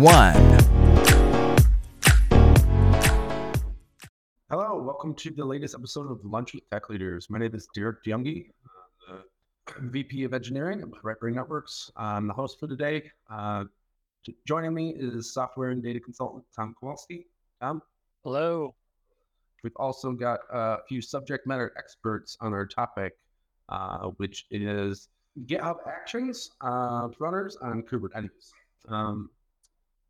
one. Hello, welcome to the latest episode of Lunch with Tech Leaders. My name is Derek Youngie, uh, VP of Engineering at Right Brain Networks. I'm the host for today. Uh, joining me is software and data consultant Tom Kowalski. Tom, Hello. we've also got a few subject matter experts on our topic, uh, which is GitHub Actions uh, runners on Kubernetes. Um,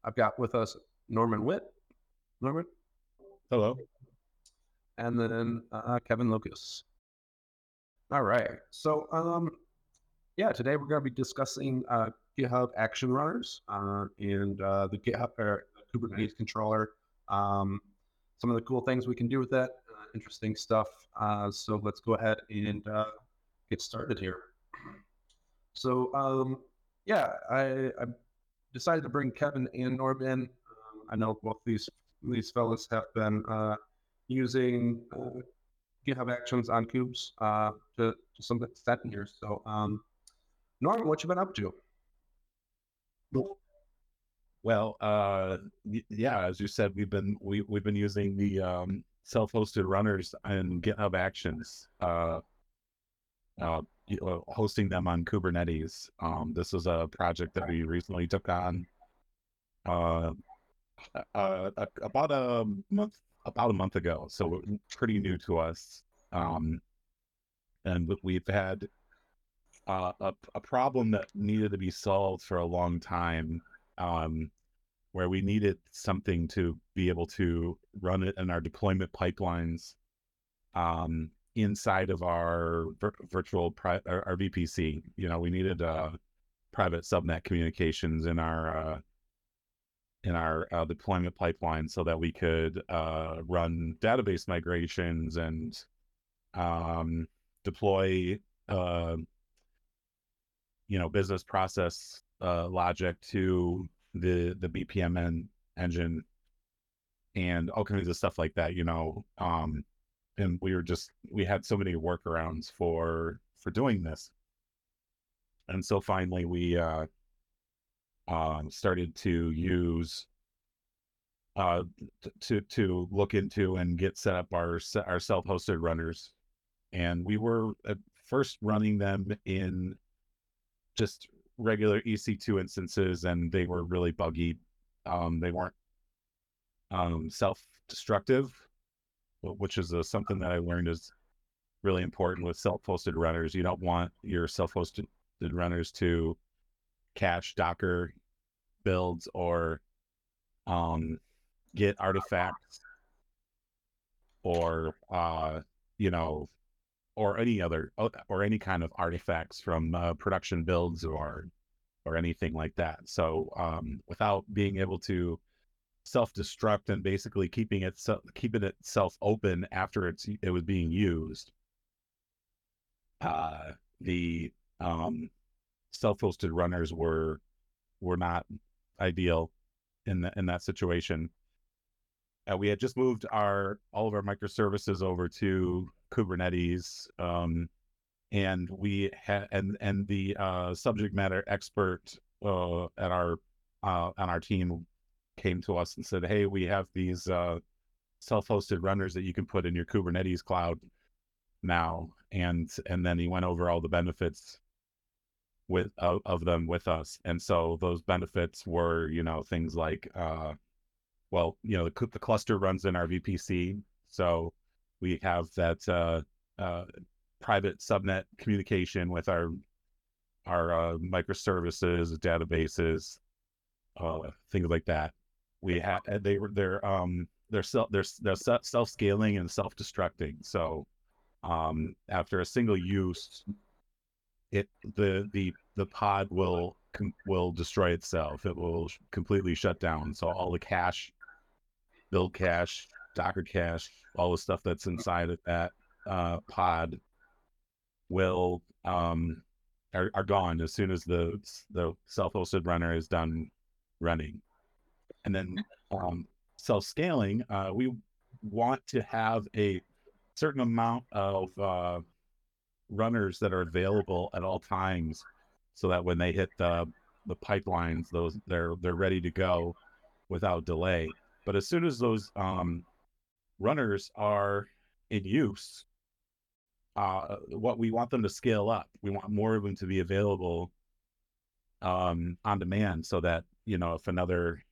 I've got with us Norman Witt. Norman, Hello. and then uh, Kevin Lucas. All right. So, um, yeah, today we're going to be discussing uh, GitHub Action Runners uh, and uh, the GitHub or Kubernetes controller. Um, some of the cool things we can do with that, uh, interesting stuff. Uh, so let's go ahead and uh, get started here. So, um, yeah, I, I decided to bring Kevin and Norman. Um, I know both these these fellas have been uh, using uh, GitHub Actions on Kubes uh, to, to some extent here. So, um, Norman, what you been up to? Well, uh, yeah, as you said, we've been we we've been using the um, self-hosted runners and GitHub Actions, uh, uh, uh, hosting them on Kubernetes. Um, this is a project that we recently took on uh, uh, about a month about a month ago, so pretty new to us. Um, and we've had uh, a a problem that needed to be solved for a long time um, where we needed something to be able to run it in our deployment pipelines um, inside of our vir- virtual pri- our, our VPC. You know, we needed uh, private subnet communications in our uh, in our uh, deployment pipeline so that we could uh, run database migrations and um, deploy uh, you know business process uh, logic to the the BPMN engine and all kinds of stuff like that. You know, um, and we were just we had so many workarounds for for doing this, and so finally we uh, um, started to use uh to to look into and get set up our our self-hosted runners. And we were at first running them in just regular EC2 instances and they were really buggy. Um, they weren't um, self-destructive, which is something that I learned is really important with self-hosted runners. You don't want your self-hosted runners to cache Docker builds or um, get artifacts or uh, you know or any other or any kind of artifacts from uh, production builds or or anything like that. So um, without being able to self-destruct and basically keeping it keeping itself open after it's it was being used, uh, the um, self-hosted runners were were not ideal in the, in that situation. Uh, we had just moved our all of our microservices over to Kubernetes, um, and we had and and the uh, subject matter expert uh, at our uh, on our team came to us and said, "Hey, we have these uh, self-hosted runners that you can put in your Kubernetes cloud now," and and then he went over all the benefits with of, of them with us, and so those benefits were, you know, things like. Uh, well, you know, the, the cluster runs in our VPC, so we have that uh, uh, private subnet communication with our our uh, microservices, databases, uh, things like that. We have they were they're um they're self they're they're self scaling and self destructing. So um after a single use, it the the the pod will will destroy itself. It will completely shut down. So all the cache, build cache, Docker cache, all the stuff that's inside of that uh, pod will um, are, are gone as soon as the the self-hosted runner is done running. And then um, self-scaling, uh, we want to have a certain amount of uh, runners that are available at all times, so that when they hit the the pipelines, those they're they're ready to go without delay. But as soon as those um, runners are in use, uh, what we want them to scale up. We want more of them to be available um, on demand, so that you know if another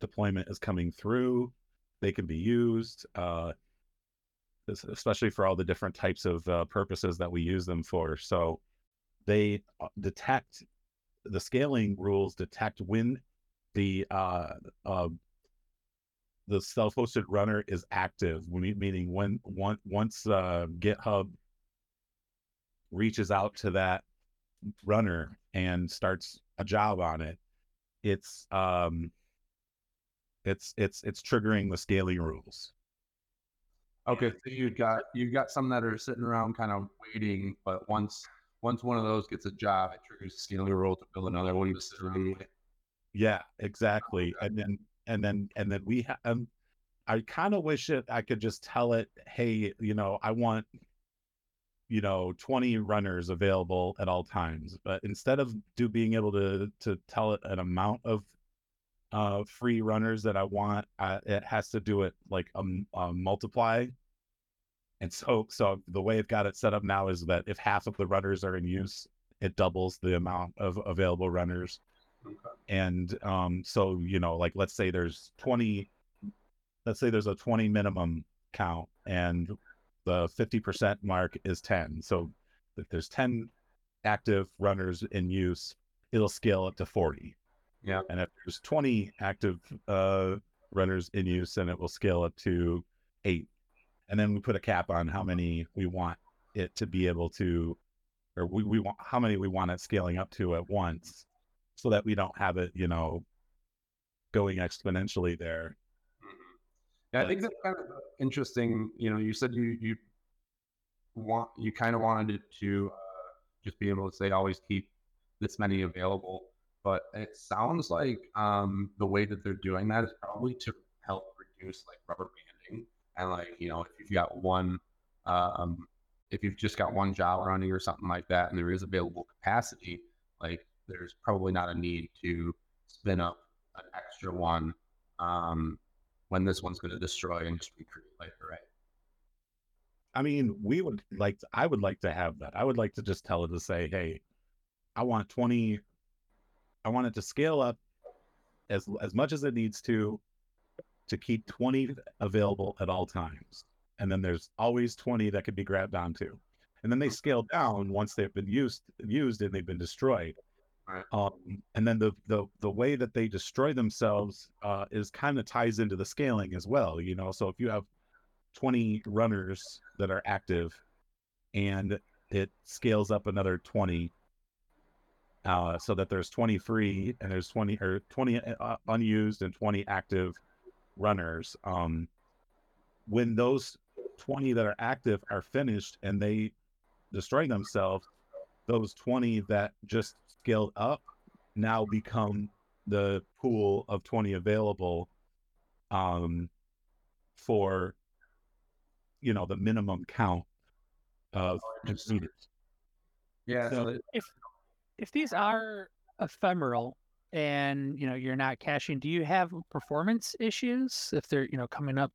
deployment is coming through, they can be used. Uh, especially for all the different types of uh, purposes that we use them for. So they uh, detect the scaling rules detect when the uh, uh, the self-hosted runner is active, meaning when one, once uh, GitHub reaches out to that runner and starts a job on it, it's um, it's it's it's triggering the scaling rules. Okay, so you've got you've got some that are sitting around kind of waiting, but once once one of those gets a job, it triggers the scaling rule to build another one to sit around with. Yeah, exactly. And then and then and then we have. Um, I kind of wish it. I could just tell it, hey, you know, I want, you know, twenty runners available at all times. But instead of do being able to to tell it an amount of uh, free runners that I want, uh, it has to do it like a, a multiply. And so, so the way I've got it set up now is that if half of the runners are in use, it doubles the amount of available runners. Okay. And um, so, you know, like let's say there's 20, let's say there's a 20 minimum count and the 50% mark is 10. So if there's 10 active runners in use, it'll scale up to 40. Yeah. And if there's 20 active uh, runners in use, then it will scale up to eight. And then we put a cap on how many we want it to be able to, or we, we want how many we want it scaling up to at once so that we don't have it, you know, going exponentially there. Mm-hmm. Yeah, I think that's kind of interesting. You know, you said you, you want, you kind of wanted it to uh, just be able to say always keep this many available but it sounds like um, the way that they're doing that is probably to help reduce like rubber banding and like you know if you've got one um, if you've just got one job running or something like that and there is available capacity like there's probably not a need to spin up an extra one um, when this one's going to destroy and just recreate later right I mean, we would like to, I would like to have that. I would like to just tell it to say, hey, I want 20 I want it to scale up as as much as it needs to to keep 20 available at all times. And then there's always 20 that could be grabbed onto. And then they scale down once they've been used used and they've been destroyed. Right. Um, and then the, the the way that they destroy themselves uh, is kind of ties into the scaling as well. You know, so if you have 20 runners that are active and it scales up another 20 uh, so that there's 23 and there's 20 or 20 uh, unused and 20 active runners. Um, when those 20 that are active are finished and they destroy themselves, those 20 that just scaled up now become the pool of 20 available um, for you know the minimum count of computers. Yeah, so, so if if these are ephemeral and you know you're not caching, do you have performance issues if they're you know coming up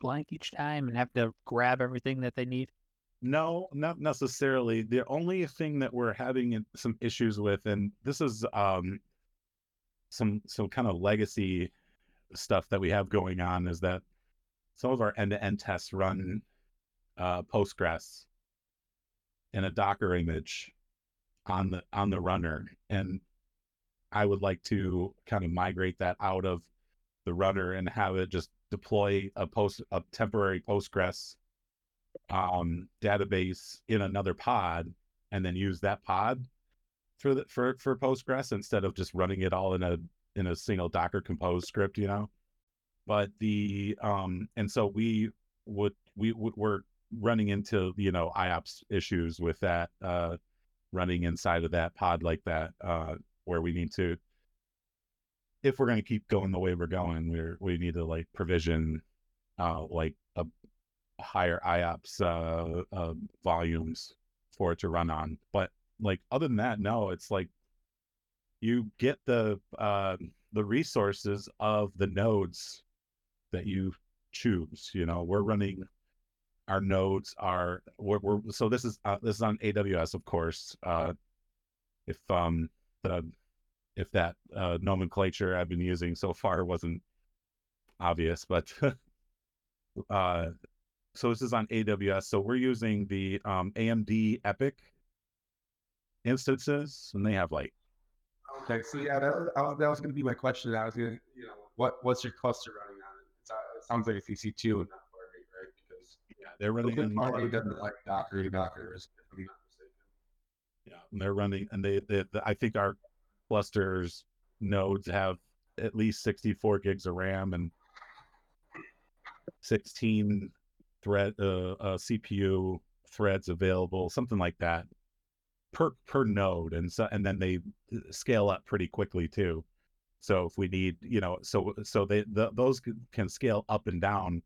blank each time and have to grab everything that they need? No, not necessarily. The only thing that we're having some issues with, and this is um, some some kind of legacy stuff that we have going on, is that some of our end-to-end tests run uh, Postgres in a Docker image, on the on the runner and i would like to kind of migrate that out of the runner and have it just deploy a post a temporary postgres um, database in another pod and then use that pod for the for for Postgres instead of just running it all in a in a single Docker compose script, you know. But the um and so we would we would we're running into you know IOPS issues with that uh running inside of that pod like that uh where we need to if we're going to keep going the way we're going we're we need to like provision uh like a higher IOPS uh, uh volumes for it to run on. But like other than that no it's like you get the uh the resources of the nodes that you choose you know? We're running our nodes are we're, we're so this is uh, this is on aws of course uh if um the if that uh nomenclature i've been using so far wasn't obvious but uh so this is on aws so we're using the um amd EPYC instances and they have like Okay, so yeah, that, was- that was going to be my question. I was going to, you know, what what's your cluster running on? It sounds like it's EC2 and Fargate, right? Because yeah they're running Fargate doesn't like Docker. Docker is, if I'm not mistaken. Yeah, and they're running, and they, they, the I think our clusters nodes have at least 64 gigs of RAM and 16 thread uh, uh, CPU threads available, something like that per per node, and so and then they uh, scale up pretty quickly too. So if we need, you know, so so they the, those can scale up and down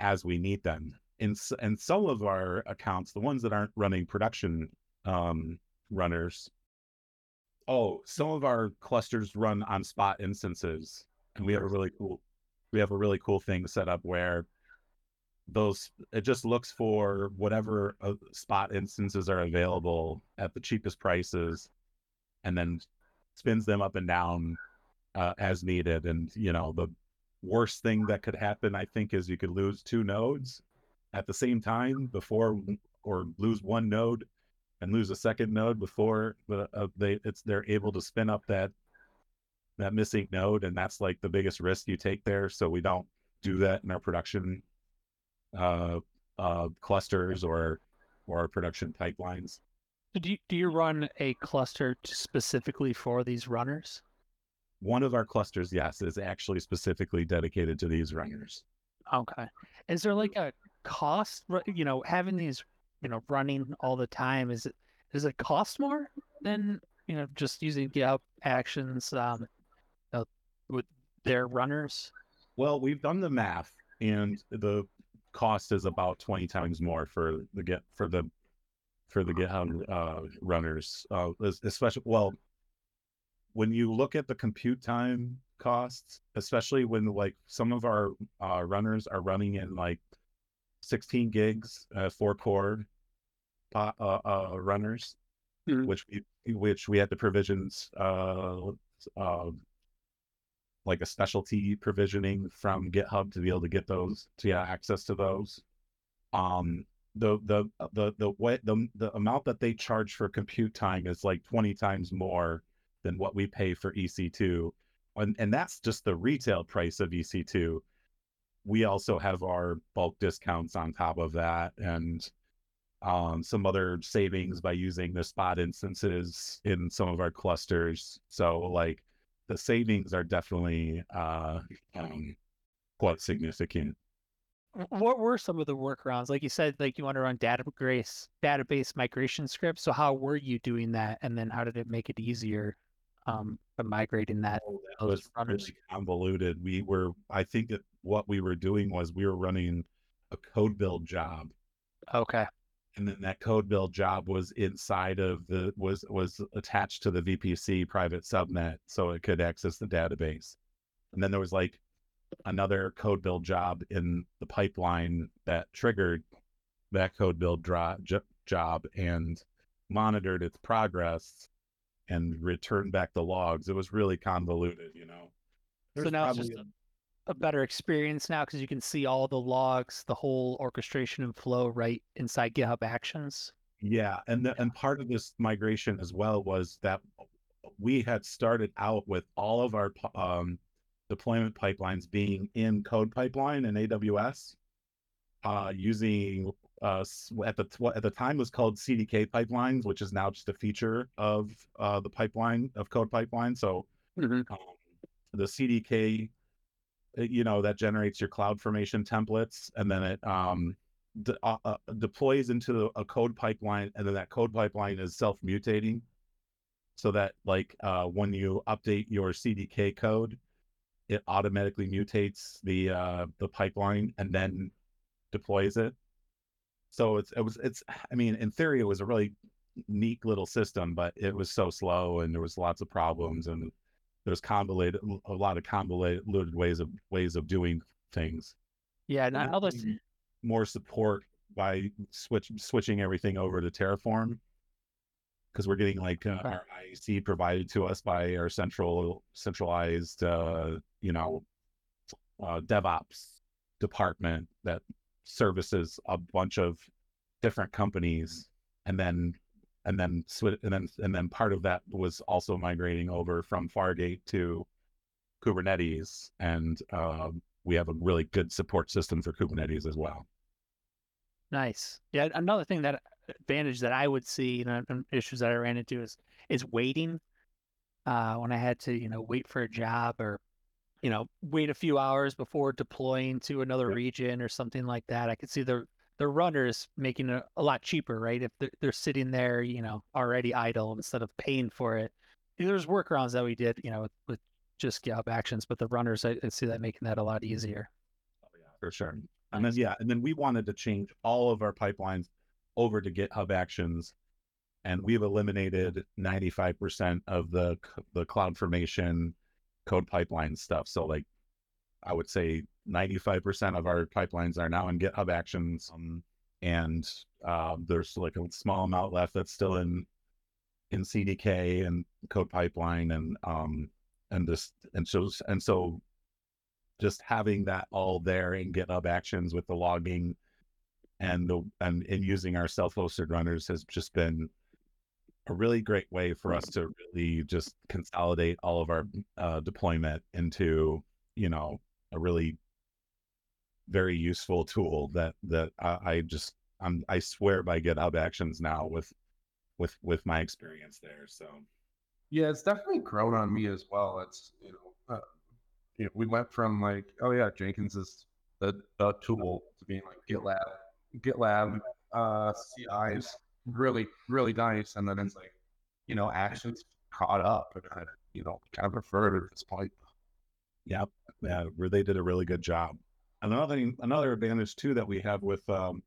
as we need them. In s- and some of our accounts, the ones that aren't running production um, runners. Oh, some of our clusters run on spot instances, and we have a really cool, we have a really cool thing set up where those it just looks for whatever uh, spot instances are available at the cheapest prices, and then spins them up and down uh, as needed. And you know, the worst thing that could happen, I think, is you could lose two nodes at the same time before, or lose one node and lose a second node before the, uh, they it's they're able to spin up that that missing node, and that's like the biggest risk you take there. So we don't do that in our production uh, uh, clusters or or our production pipelines. Do you, do you run a cluster specifically for these runners? One of our clusters, yes, is actually specifically dedicated to these runners. Okay. Is there like a cost, you know, having these, you know, running all the time? Is it does it cost more than you know just using GitHub Actions um, uh, with their runners? Well, we've done the math, and the cost is about twenty times more for the get for the for the GitHub uh, runners, uh, especially well. When you look at the compute time costs, especially when like some of our uh, runners are running in like 16 gigs, uh, four core uh, uh, runners, Mhm. which we which we had the provisions uh, uh, like a specialty provisioning from GitHub to be able to get those to get access to those. Um, the the the the way the the amount that they charge for compute time is like 20 times more than what we pay for EC2. And and that's just the retail price of EC2. We also have our bulk discounts on top of that and um, some other savings by using the spot instances in some of our clusters. So like the savings are definitely uh, um, quite significant. What were some of the workarounds? Like you said, like you want to run database database migration scripts. So how were you doing that, and then how did it make it easier um, by migrating that? That was runners. really convoluted. We were, I think that what we were doing was we were running a code build job, Okay. and then that code build job was inside of the was was attached to the VPC private subnet, so it could access the database. And then there was like another code build job in the pipeline that triggered that code build dro- jo- job and monitored its progress and return back the logs. It was really convoluted, you know. so There's now it's just a, a better experience now because you can see all the logs, the whole orchestration and flow right inside GitHub Actions. Yeah, and the, and part of this migration as well was that we had started out with all of our um, deployment pipelines being in Code Pipeline and AWS, uh, using uh, at the what at the time was called CDK pipelines, which is now just a feature of uh, the pipeline of code pipeline. So Mhm. um, the CDK, uh, you know, that generates your cloud formation templates, and then it um, de- uh, uh, deploys into a code pipeline, and then that code pipeline is self mutating, so that like uh, when you update your CDK code, it automatically mutates the uh, the pipeline and then deploys it. So it's it was it's I mean in theory it was a really neat little system, but it was so slow and there was lots of problems and there's convoluted a lot of convoluted ways of ways of doing things. Yeah, and all this. more support by switch switching everything over to Terraform because we're getting like uh, our IaC provided to us by our central centralized uh, you know uh, DevOps department that services a bunch of different companies and then and then and then and then part of that was also migrating over from Fargate to Kubernetes and um, we have a really good support system for Kubernetes as well. Nice. Yeah, another thing that advantage that I would see, you know, and issues that I ran into is is waiting. Uh, when I had to, you know, wait for a job or, you know, wait a few hours before deploying to another region or something like that. I could see the the runners making it a lot cheaper, right? If they're, they're sitting there, you know, already idle instead of paying for it. There's workarounds that we did, you know, with, with just GitHub Actions, but the runners, I, I see that making that a lot easier. Oh, yeah, for sure. Mm, and then yeah, and then we wanted to change all of our pipelines over to GitHub Actions, and we've eliminated ninety five percent of the the cloud formation code pipeline stuff. So like, I would say ninety five percent of our pipelines are now in GitHub Actions, um, and uh, there's like a small amount left that's still in in CDK and code pipeline, and um and this and so and so just having that all there in GitHub Actions with the logging and the and, and using our self-hosted runners has just been a really great way for us to really just consolidate all of our uh, deployment into you know a really very useful tool that that I, I just I'm I swear by GitHub Actions now with with with my experience there. So Yeah, it's definitely grown on me as well. It's you know, uh, you know, we went from like, oh yeah, Jenkins is the, the tool to being like GitLab, GitLab, uh, CI is really really nice, and then it's like, you know, Actions caught up, and I, you know, kind of prefer it at this point. yeah, yeah, where they did a really good job. Another thing, another advantage too that we have with um,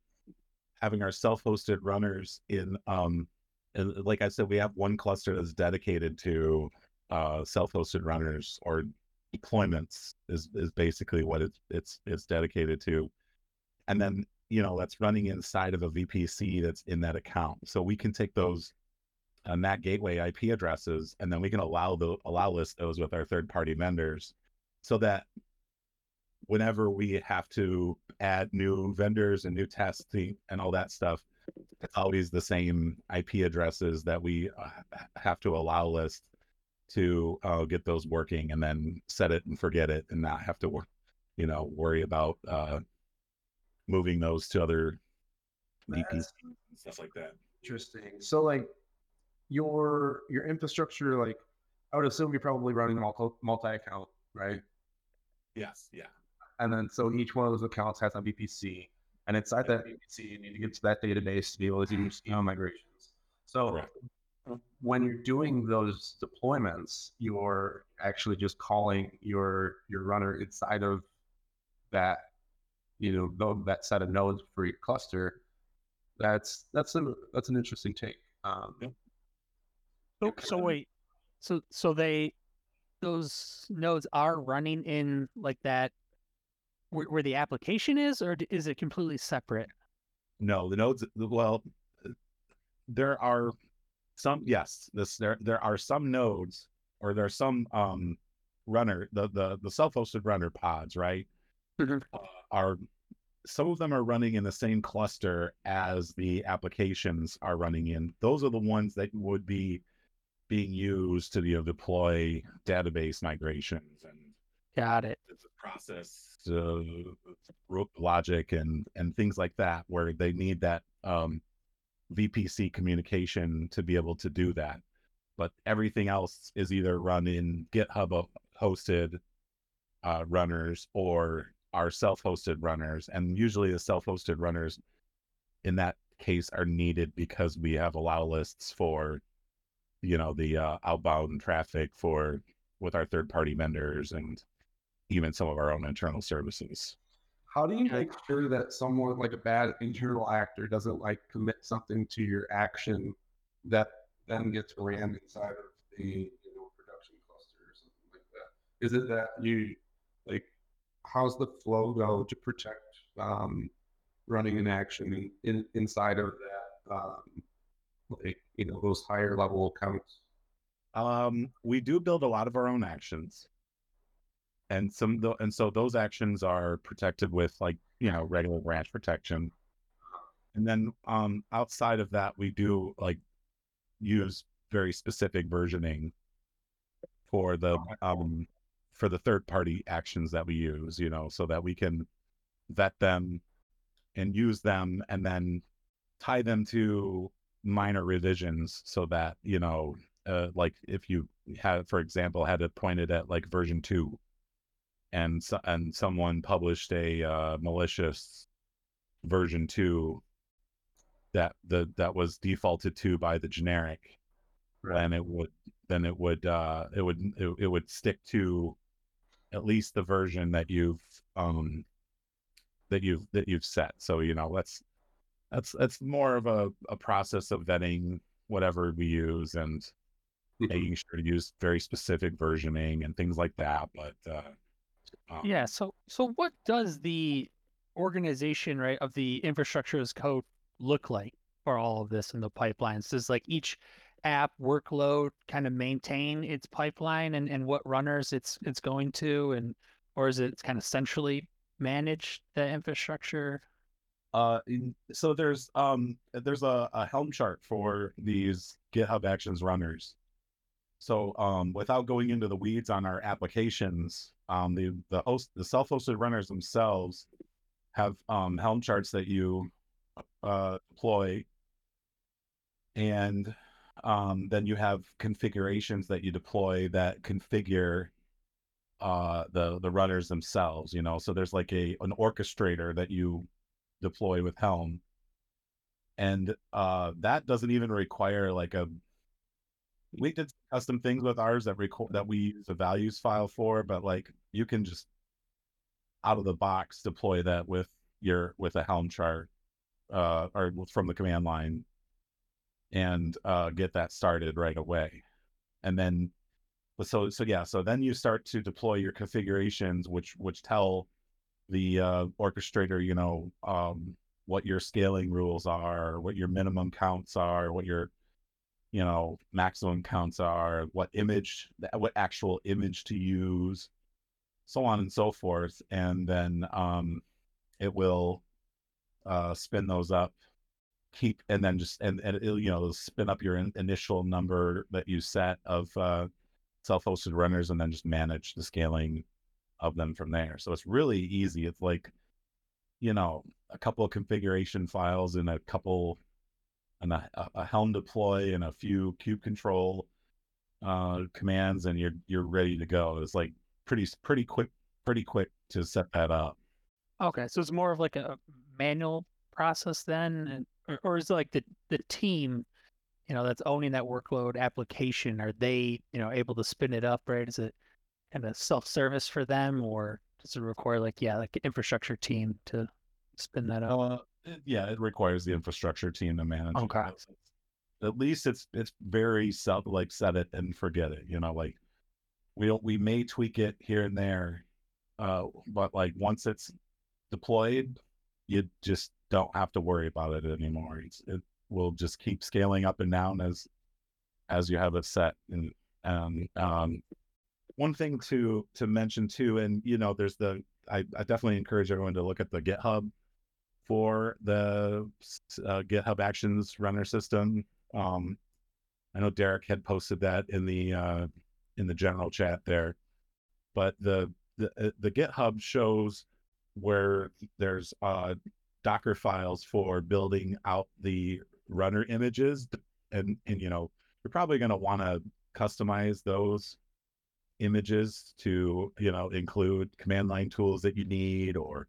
having our self-hosted runners in, um, and like I said, we have one cluster that's dedicated to uh, self-hosted runners or deployments is is basically what it's it's it's dedicated to, and then you know that's running inside of a VPC that's in that account. So we can take those uh, NAT gateway IP addresses, and then we can allow the allow list those with our third-party vendors, so that whenever we have to add new vendors and new testing and all that stuff, it's always the same IP addresses that we uh, have to allow list to uh, get those working, and then set it and forget it, and not have to work, you know, worry about uh, moving those to other VPCs That's and stuff like that. Interesting. So like your your infrastructure, like I would assume you're probably running multi multi account, right? Yes, yeah. And then so each one of those accounts has a VPC, and inside that VPC, you need to get to that database to be able to do mm-hmm. schema migrations. So Correct. when you're doing those deployments, you're actually just calling your your runner inside of that, you know, tho- that set of nodes for your cluster. That's that's a that's an interesting take. Um, Yep. So, Okay. so wait, so so they those nodes are running in like that where, where the application is, or is it completely separate? No, the nodes. Well, there are some. Yes, this there there are some nodes, or there are some um runner the the the self hosted runner pods, right? Mhm. Uh, are some of them are running in the same cluster as the applications are running in. Those are the ones that would be being used to you know deploy database migrations and Got it. process uh, logic and and things like that where they need that um, VPC communication to be able to do that. But everything else is either run in GitHub hosted uh, runners or our self-hosted runners, and usually the self-hosted runners in that case are needed because we have allow lists for you know the uh, outbound traffic for with our third-party vendors and even some of our own internal services. How do you make sure that someone like a bad internal actor doesn't like commit something to your action that then gets ran inside of the you know production cluster or something like that? Is it that you like how's the flow go to protect um, running an action in, in, inside of that um, like you know those higher level accounts? Um, we do build a lot of our own actions, and some tho- and so those actions are protected with like you know regular branch protection, and then um outside of that we do like use very specific versioning for the um for the third party actions that we use, you know, so that we can vet them and use them and then tie them to minor revisions so that you know uh, like if you had for example had it pointed at like version 2 and so, and someone published a uh, malicious version 2 that the that was defaulted to by the generic then it would then it would uh it would it, it would stick to at least the version that you've um that you've that you've set so you know that's that's that's more of a, a process of vetting whatever we use and making sure to use very specific versioning and things like that but uh um, Yeah. So so what does the organization right of the infrastructure as code look like for all of this in the pipelines? Does like each app workload kind of maintain its pipeline and, and what runners it's it's going to and or is it kind of centrally managed the infrastructure? Uh, so there's um there's a, a Helm chart for these GitHub Actions runners. So um, without going into the weeds on our applications, um, the the host the self-hosted runners themselves have um, Helm charts that you uh, deploy, and um, then you have configurations that you deploy that configure uh, the the runners themselves. You know, so there's like a an orchestrator that you deploy with Helm. And uh, that doesn't even require like a. We did custom things with ours that record that we use a values file for, but like you can just out of the box deploy that with your with a Helm chart, uh, or from the command line, and uh, get that started right away. And then, so so yeah, so then you start to deploy your configurations, which which tell the uh, orchestrator, you know, um, what your scaling rules are, what your minimum counts are, what your, you know, maximum counts are, what image, what actual image to use, so on and so forth. And then um, it will uh, spin those up, keep, and then just, and, and you know, spin up your in, initial number that you set of uh, self hosted runners and then just manage the scaling of them from there. So it's really easy. It's like, you know, a couple of configuration files and a couple and a, a Helm deploy and a few kube control uh, commands, and you're you're ready to go. It's like pretty pretty quick, pretty quick to set that up. Okay, so it's more of like a manual process then, and, or, or is it like the the team, you know, that's owning that workload application? Are they, you know, able to spin it up? Right? Is it kind of self service for them, or does it require like yeah, like an infrastructure team to spin that up? Uh, yeah, it requires the infrastructure team to manage. Okay. it's- At least it's it's very self like set it and forget it. You know, like we don't we may tweak it here and there, uh, but like once it's deployed, you just don't have to worry about it anymore. It's, it will just keep scaling up and down as as you have it set. And um, one thing to to mention too, and you know, there's the I, I definitely encourage everyone to look at the GitHub for the uh, GitHub Actions runner system. Um, I know Derek had posted that in the uh, in the general chat there, but the the uh, the GitHub shows where there's uh, Docker files for building out the runner images, and and you know you're probably going to want to customize those images to you know include command line tools that you need or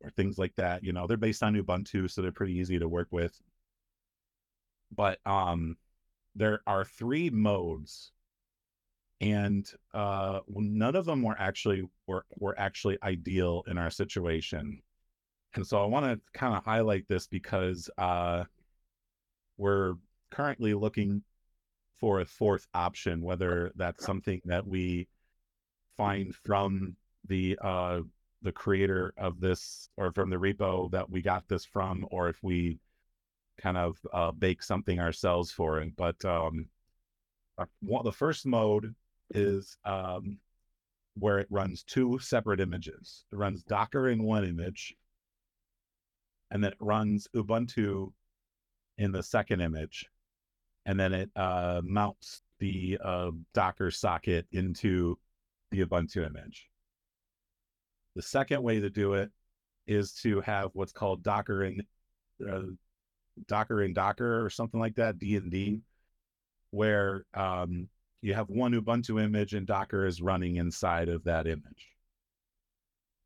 or things like that. You know they're based on Ubuntu, so they're pretty easy to work with. But um, there are three modes and uh, none of them were actually were were actually ideal in our situation. And so I want to kind of highlight this because uh, we're currently looking for a fourth option, whether that's something that we find from the uh, the creator of this or from the repo that we got this from, or if we kind of uh, bake something ourselves for it. But um, one, the first mode is um, where it runs two separate images. It runs Docker in one image, and then it runs Ubuntu in the second image, and then it uh, mounts the uh, Docker socket into the Ubuntu image. The second way to do it is to have what's called Docker in uh, Docker in Docker or something like that, D and D, where um, you have one Ubuntu image and Docker is running inside of that image.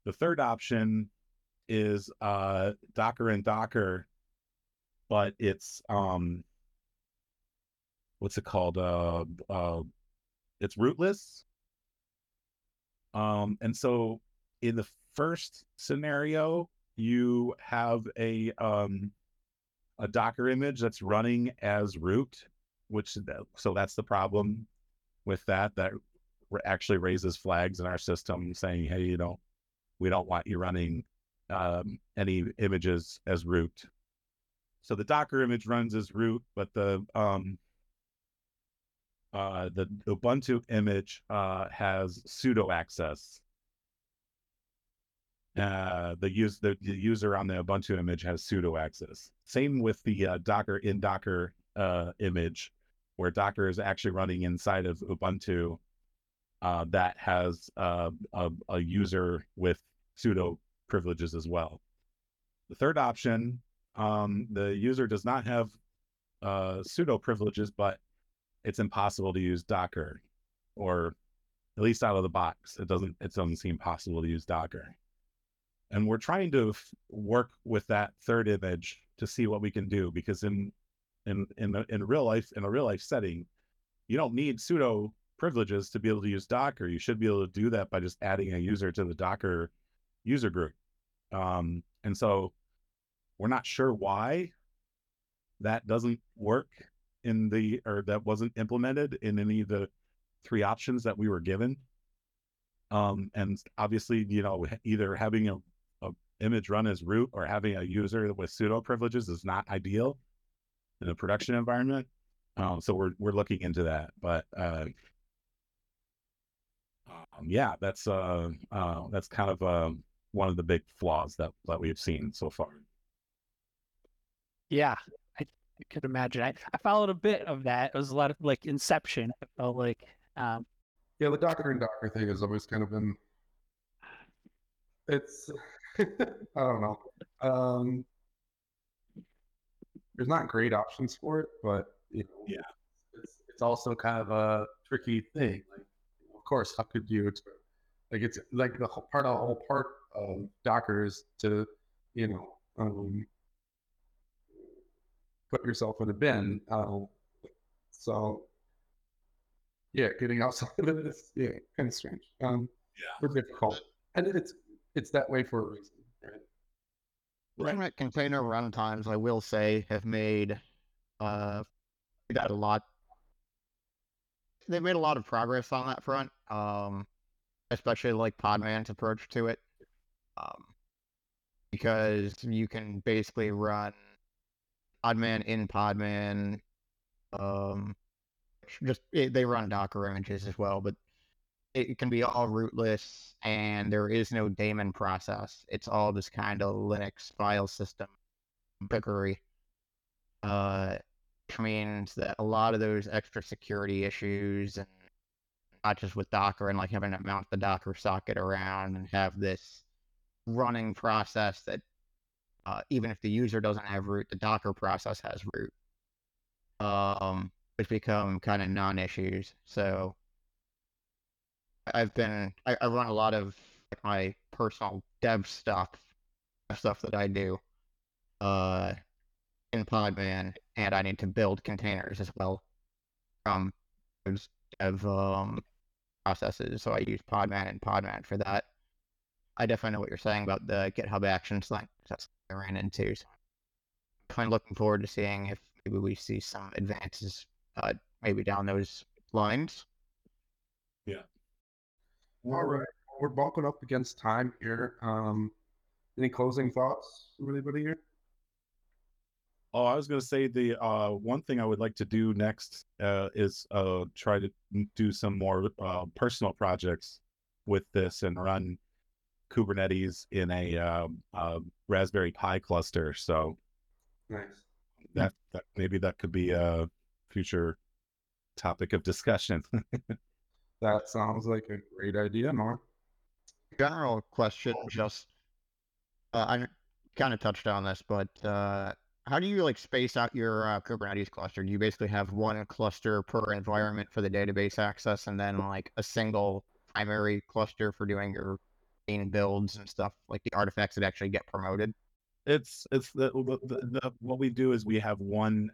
The third option is uh, Docker and Docker, but it's um, what's it called? Uh, uh, it's rootless. Um, and so in the first scenario, you have a um, a Docker image that's running as root, which so that's the problem with that that actually raises flags in our system saying, hey, you know, we don't want you running um, any images as root. So the Docker image runs as root, but the um, uh, the Ubuntu image uh, has sudo access. Uh, the, use, the, the, user on the Ubuntu image has sudo access. Same with the uh, Docker in Docker uh, image where Docker is actually running inside of Ubuntu uh, that has a, a, user with sudo privileges as well. The third option, um, the user does not have uh, sudo privileges, but it's impossible to use Docker, or at least out of the box, it doesn't it doesn't seem possible to use Docker. And we're trying to f- work with that third image to see what we can do because in in in a, in real life in a real life setting, you don't need sudo privileges to be able to use Docker. You should be able to do that by just adding a user to the Docker user group. Um, and so we're not sure why that doesn't work in the or that wasn't implemented in any of the three options that we were given. Um, and obviously, you know, either having a, a image run as root or having a user with sudo privileges is not ideal in a production environment. Um, so we're we're looking into that, but uh, um, yeah, that's uh, uh, that's kind of uh, one of the big flaws that that we've seen so far. Yeah, I, I could imagine. I, I followed a bit of that. It was a lot of like Inception. I felt like. Um, yeah, the Docker and Docker thing has always kind of been. It's, I don't know. Um, there's not great options for it, but you know, yeah, it's, it's also kind of a tricky thing. Like, of course, how could you expect? Like it's like the whole part, the whole part of Docker is to, you know, um, put yourself in a bin. Uh, so yeah, getting outside of it is yeah, kind of strange. Um, yeah, difficult, and it's it's that way for a reason. Right. container runtimes, I will say, have made uh, that a lot. They've made a lot of progress on that front, um, especially like Podman's approach to it, um, because you can basically run Podman in Podman. Um, just it, they run Docker images as well, but it can be all rootless and there is no daemon process. It's all this kind of Linux file system bickery. Uh, which means that a lot of those extra security issues and not just with Docker and like having to mount the Docker socket around and have this running process that uh, even if the user doesn't have root, the Docker process has root. Um, which become kind of non-issues. So I've been I, I run a lot of my personal dev stuff, stuff that I do, uh, in Podman, and I need to build containers as well from those dev um, processes. So I use Podman and Podman for that. I definitely know what you're saying about the GitHub Actions thing. That's what I ran into. So I'm kind of looking forward to seeing if maybe we see some advances, uh, maybe down those lines. Yeah. All right, we're bumping up against time here. Um, any closing thoughts from anybody here? Oh, I was going to say the uh, one thing I would like to do next uh, is uh, try to do some more uh, personal projects with this and run Kubernetes in a um, uh, Raspberry Pi cluster. So Nice. that, that maybe that could be a future topic of discussion. That sounds like a great idea, Mark. general question just uh, i kind of touched on this but uh, how do you like space out your uh, kubernetes cluster do you basically have one cluster per environment for the database access and then like a single primary cluster for doing your main builds and stuff like the artifacts that actually get promoted it's it's the, the, the what we do is we have one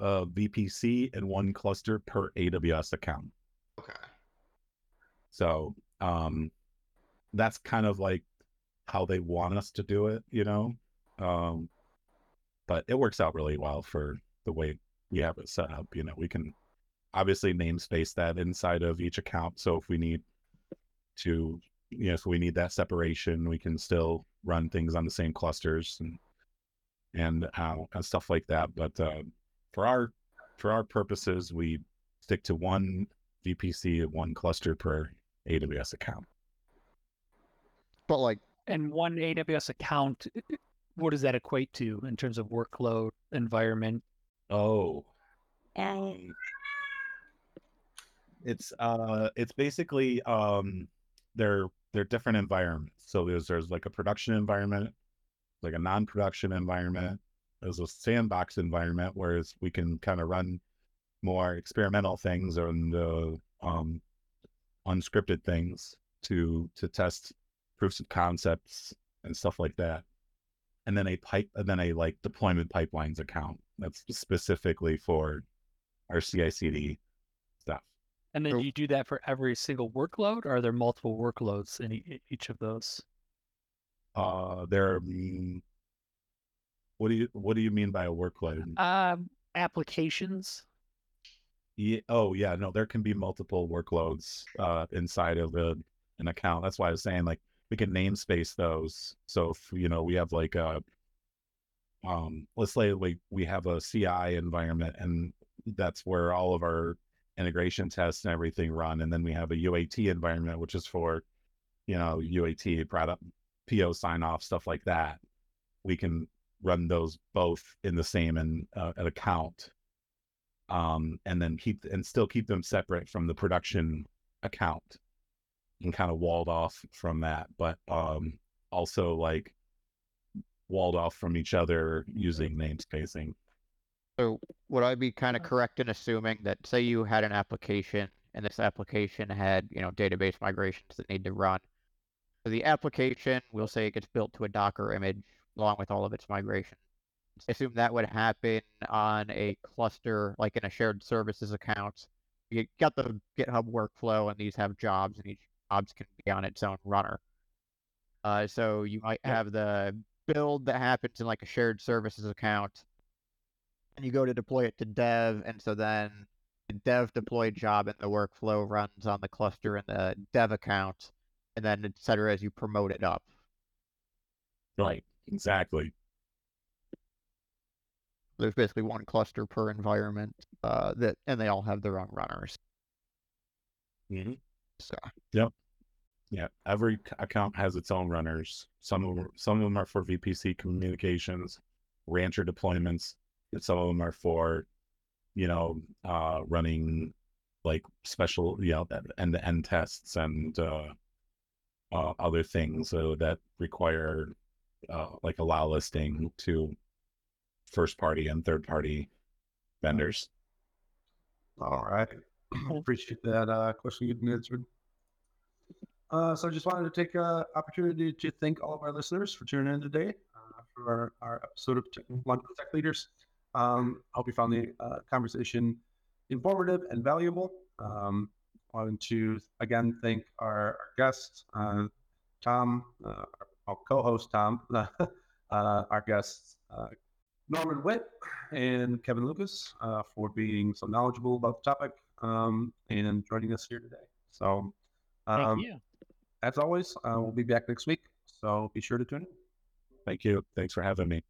uh, VPC and one cluster per AWS account. okay So um that's kind of like how they want us to do it, you know. Um but it works out really well for the way we have it set up. You know, we can obviously namespace that inside of each account. So if we need to, you know, if we need that separation, we can still run things on the same clusters and and uh, and stuff like that. But uh, for our for our purposes, we stick to one VPC and one cluster per AWS account. but like And one AWS account, i- i- what does that equate to in terms of workload, environment? Oh. Um, it's uh it's basically um they're they're different environments. So there's there's like a production environment, like a non-production environment, there's a sandbox environment whereas we can kind of run more experimental things and uh, um unscripted things to to test proofs of concepts and stuff like that. And then a pipe and then a like deployment pipelines account that's specifically for our CI/CD stuff. And then So- you do that for every single workload, or are there multiple workloads in e- each of those? Uh, there. mm, What do you What do you mean by a workload? Um, applications. Yeah, oh yeah, no, there can be multiple workloads uh, inside of a, an account. That's why I was saying like we can namespace those. So if you know we have like a um let's say we we have a CI environment and that's where all of our integration tests and everything run, and then we have a UAT environment which is for you know UAT product PO sign off stuff like that. We can run those both in the same and uh, an account um, and then keep and still keep them separate from the production account and kind of walled off from that, but um, also like walled off from each other using namespacing. So would I be kind of correct in assuming that say you had an application and this application had, you know, database migrations that need to run. So the application, we'll say it gets built to a Docker image along with all of its migrations. Assume that would happen on a cluster, like in a shared services account. You got the GitHub workflow and these have jobs and each jobs can be on its own runner. Uh, so you might have the build that happens in like a shared services account and you go to deploy it to dev, and so then the dev deploy job in the workflow runs on the cluster in the dev account, and then et cetera as you promote it up. Right. Exactly. There's basically one cluster per environment, uh, that and they all have their own runners. Mm-hmm. So Yeah. Every account has its own runners. Some of them, some of them are for VPC communications, rancher deployments, and some of them are for, you know, uh, running like special, you know, end to end tests and uh, uh, other things so that require uh, like allow listing to first party and third party vendors. All right. Appreciate that uh, question getting answered. Uh, so I just wanted to take an opportunity to thank all of our listeners for tuning in today uh, for our, our episode of Tech, Lunch with Tech Leaders. Um, I hope you found the uh, conversation informative and valuable. Um, I want to again thank our, our guests, uh, Tom, uh, our co-host Tom, uh, our guests Norman Witt and Kevin Lucas uh, for being so knowledgeable about the topic um, and joining us here today. So, Thank um, you. As always, uh, we'll be back next week. So be sure to tune in. Thank you. Thanks for having me.